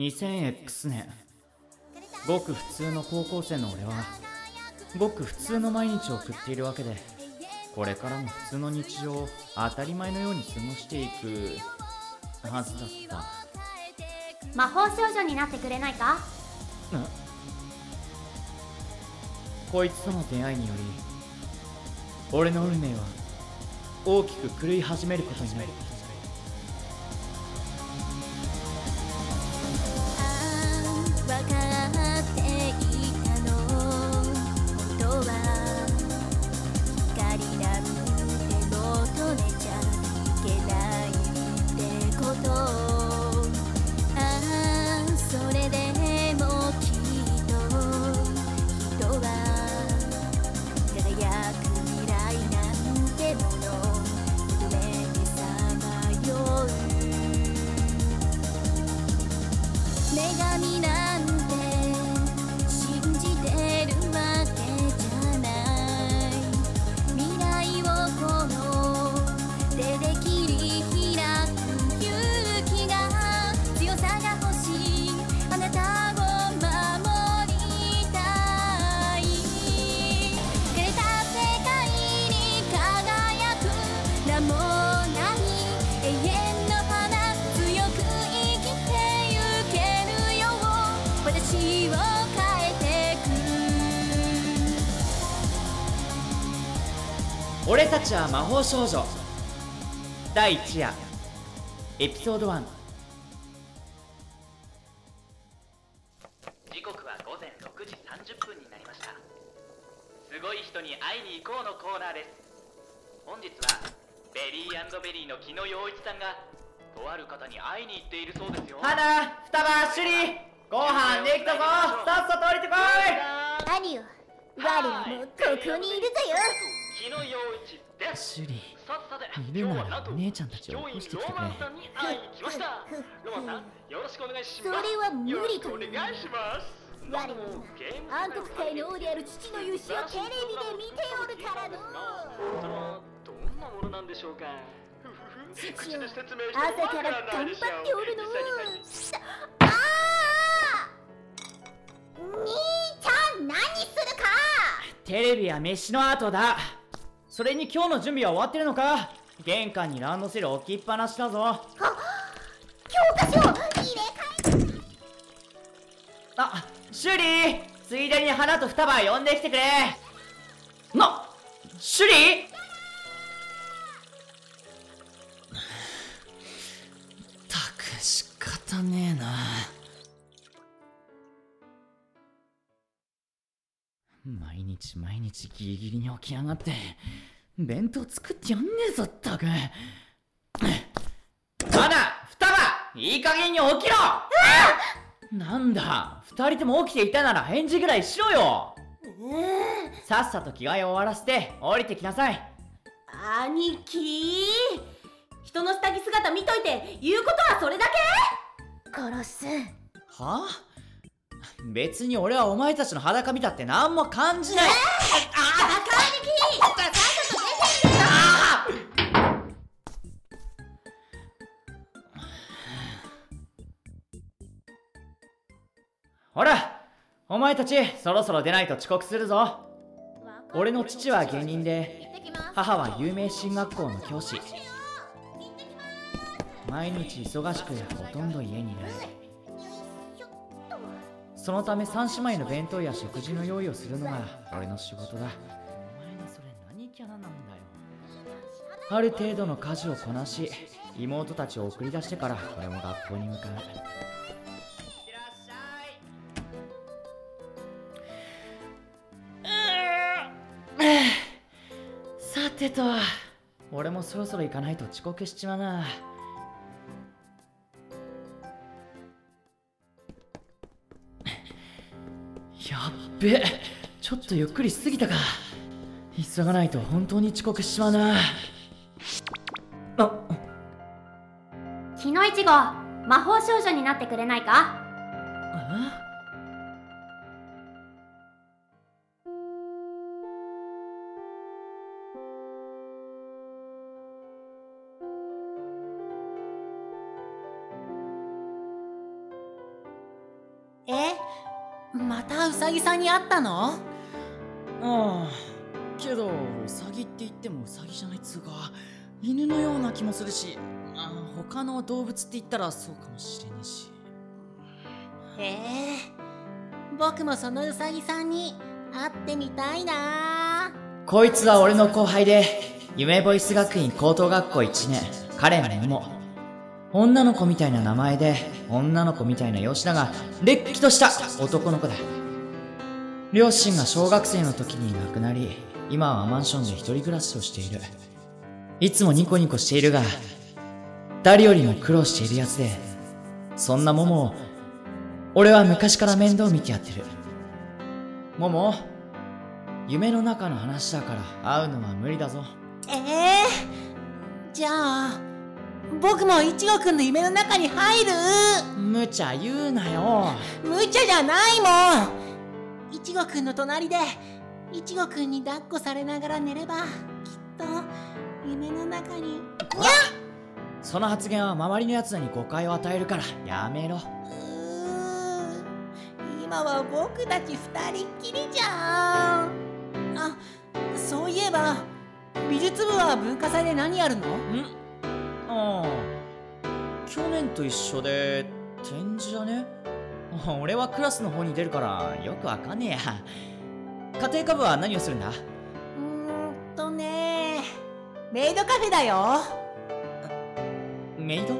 2000X 年ごく普通の高校生の俺はごく普通の毎日を送っているわけでこれからも普通の日常を当たり前のように過ごしていくはずだった。魔法少女になってくれないか？こいつとの出会いにより俺の運命は大きく狂い始めることになるたちは魔法少女。第1夜。エピソード1時刻は午前6時30分になりました。すごい人に会いに行こうのコーナーです。本日はベリーベリーの木野陽一さんがとある方に会いに行っているそうですよ。花双葉朱里ご飯できたぞ。さっさと降りてこい。何よ。我らもここにいるぞよ木野陽一です。朱里さっさで。いるなら今日はなんと姉ちゃんたちを起こしてきてくれ。ロマンさんに会いに来ました。ロマンさんよろしくお願いします。それは無理よろしくとお願いします。我らは暗黒界の王である父の勇姿をテレビで見ておるからの。そのどんなものなんでしょうか。父口よで説明して朝もから頑張っておるの。ああ兄ちゃん何するか？テレビは飯の後だそれに今日の準備は終わってるのか？玄関にランドセル置きっぱなしだぞ。教科書入れ替えあシュリーついでに花と双葉呼んできてくれ。なシュリー？たく仕方ねえな毎日毎日ギリギリに起き上がって弁当作ってやんねえぞったく。花双葉いい加減に起きろ。なんだ二人とも起きていたなら返事ぐらいしろよ。さっさと着替えを終わらせて降りてきなさい。兄貴？人の下着姿見といて言うことはそれだけ？殺す。は別に俺はお前たちの裸見たって何も感じない、ほらお前たちそろそろ出ないと遅刻するぞ俺の父は芸人で母は有名進学校の教師毎日忙しくほとんど家にいるそのため三姉妹の弁当や食事の用意をするのが俺の仕事だ。お前にそれ何キャラなんだよ。ある程度の家事をこなし妹たちを送り出してから俺も学校に向かう。いらっしゃい。さてと俺もそろそろ行かないと遅刻しちまうなべちょっとゆっくりしすぎたか。急がないと本当に遅刻しちまうな。あ木の一号魔法少女になってくれないか？またウサギさんに会ったの？ああけどウサギって言ってもウサギじゃないっつうか犬のような気もするしあ他の動物って言ったらそうかもしれねえし。へえ僕もそのウサギさんに会ってみたいな。こいつは俺の後輩で夢ボイス学院高等学校1年彼のも女の子みたいな名前で女の子みたいな容姿だがれっきとした男の子だ。両親が小学生の時に亡くなり今はマンションで一人暮らしをしている。いつもニコニコしているが誰よりも苦労しているやつでそんなモモを俺は昔から面倒見てやってる。モモ夢の中の話だから会うのは無理だぞ。ええじゃあ僕もイチゴくんの夢の中に入る。無茶言うなよ。無茶じゃないもん。いちごくんの隣でいちごくんに抱っこされながら寝ればきっと夢の中に。にゃその発言は周りの奴らに誤解を与えるから。やめろ。今は僕たち二人っきりじゃん。あそういえば美術部は文化祭で何やるの？ん？ああ去年と一緒で展示だね。あ 俺はクラスの方に出るからよくわかんねえや。家庭科部は何をするんだ？うーんとねメイドカフェだよ。メイド？っ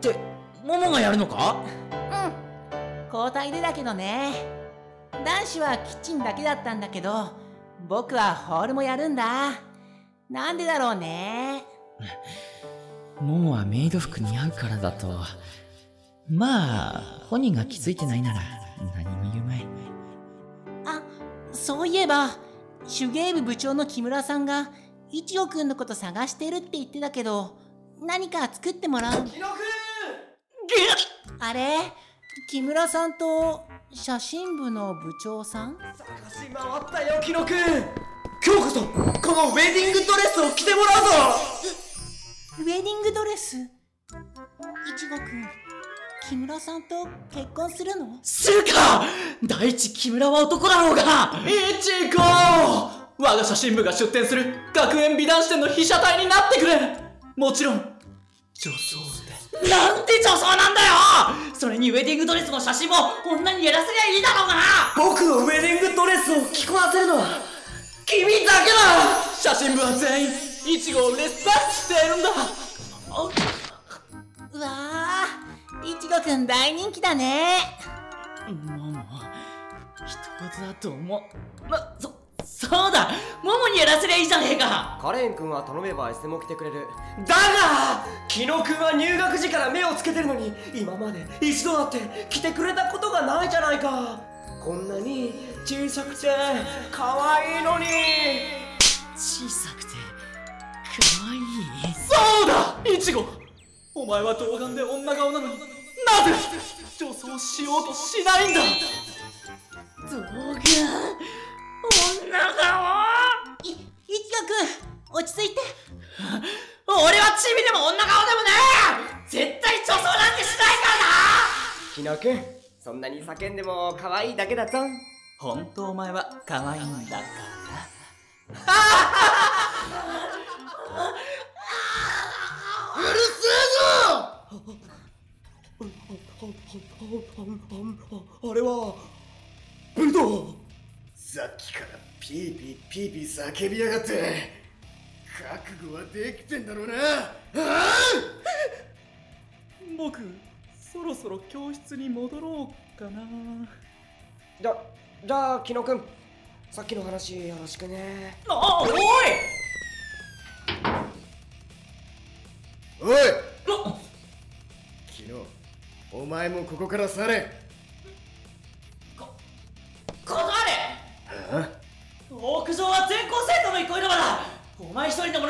てモモがやるのか？うん。交代でだけどね。男子はキッチンだけだったんだけど僕はホールもやるんだ。なんでだろうねモモはメイド服似合うからだと。まあ本人が気づいてないなら何も言うまい。あそういえば手芸部部長の木村さんがいちごくんのこと探してるって言ってたけど何か作ってもらう？あれ？木村さんと写真部の部長さん？探し回ったよキノ君今日こそこのウェディングドレスを着てもらうぞングドレスいちごくん木村さんと結婚するの？するか！第一木村は男だろうが！いちこ我が写真部が出展する学園美男子展の被写体になってくれ！もちろん女装で。なんて女装なんだよ！それにウェディングドレスの写真も女にやらせりゃいいだろうが！僕のウェディングドレスを着こなせるのは君だけだ！写真部は全員いちごをレスペクトしているんだうわーいちごくん大人気だね。モモ一言だと思う。ま、そ、そうだ。モモにやらせりゃいいじゃねえか。カレン君は頼めばいつでも来てくれる。だがキノ君は入学時から目をつけてるのに今まで一度だって来てくれたことがないじゃないか。こんなに小さくて可愛いのに。小さくて可愛い？そうだイチゴ。お前は童顔で女顔なのになぜ女装しようとしないんだ。動画女顔。いいちごくん落ち着いて。俺はチビでも女顔でもねえ。絶対女装なんてしないからな。キノ君そんなに叫んでも可愛いだけだぞ。本当お前は可愛いんだからあれはブルドーさっきからピーピーピーピー叫びやがって。覚悟はできてんだろうな。あ僕そろそろ教室に戻ろうかな。じゃじゃあキノ君。さっきの話よろしくね。あおい！おい！昨日お前もここから去れ。断れ屋上は全校生徒の憩いの場だ。お前一人の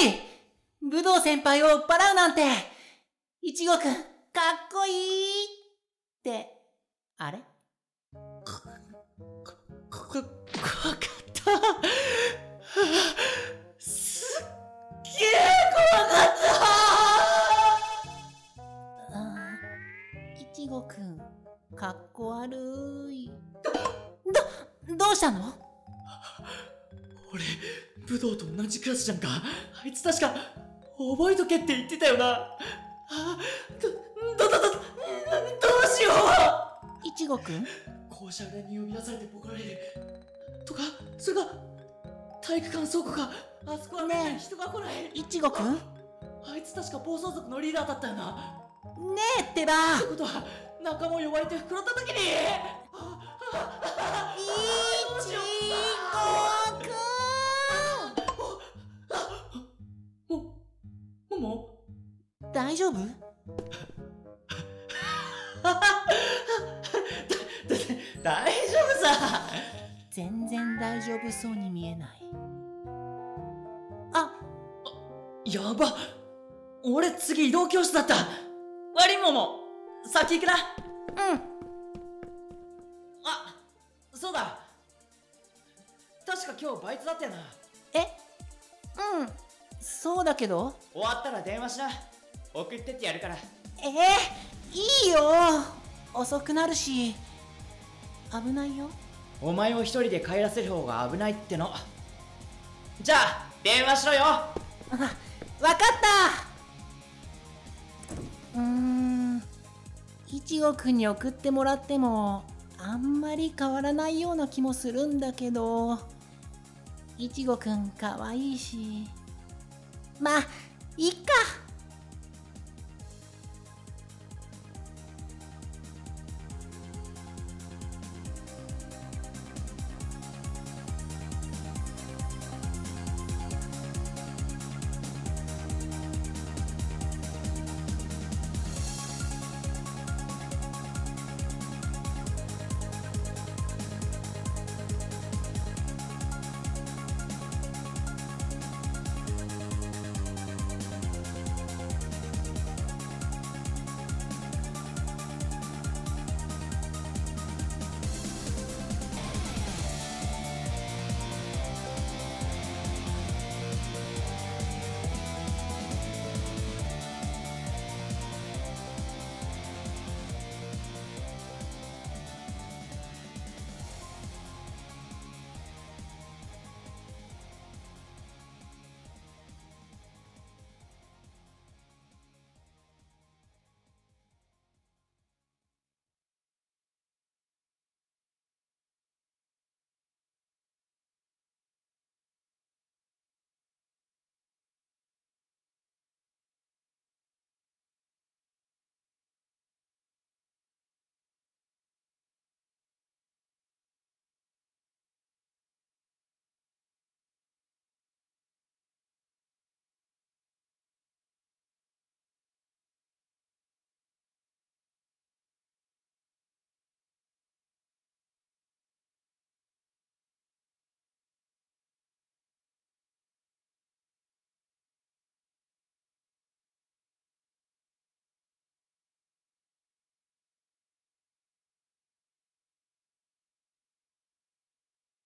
工先輩を追っ払うなんて。いちごくんかっこいいって。あれ？か、か、かかった。すっげえ怖かった。あちごくんかっこ悪い。どどうしたの？俺、武道と同じクラスじゃんか。あいつ確か、覚えとけって言ってたよな。あ、ど、ど、ど、ど、どうしよいちごくん？う校舎裏に呼び出されてボコられる。とか、それが、体育館倉庫か。あそこはめったに人が来ない。いちごくん？ねあいつ確か暴走族のリーダーだったよな。えってばってことは、仲間を呼ばれて袋叩きに大丈夫？大丈夫さ。全然大丈夫そうに見えない。あやば。俺次移動教室だった。悪いもも先行くな。うん。あそうだ。確か今日バイトだったよな。え？うん。そうだけど。終わったら電話しな送ってってやるから。えー、いいよ。遅くなるし。危ないよ。お前を一人で帰らせる方が危ないっての。じゃあ電話しろよ。わかった。うーん。いちごくんに送ってもらってもあんまり変わらないような気もするんだけど。いちごくんかわいいし。まあいっか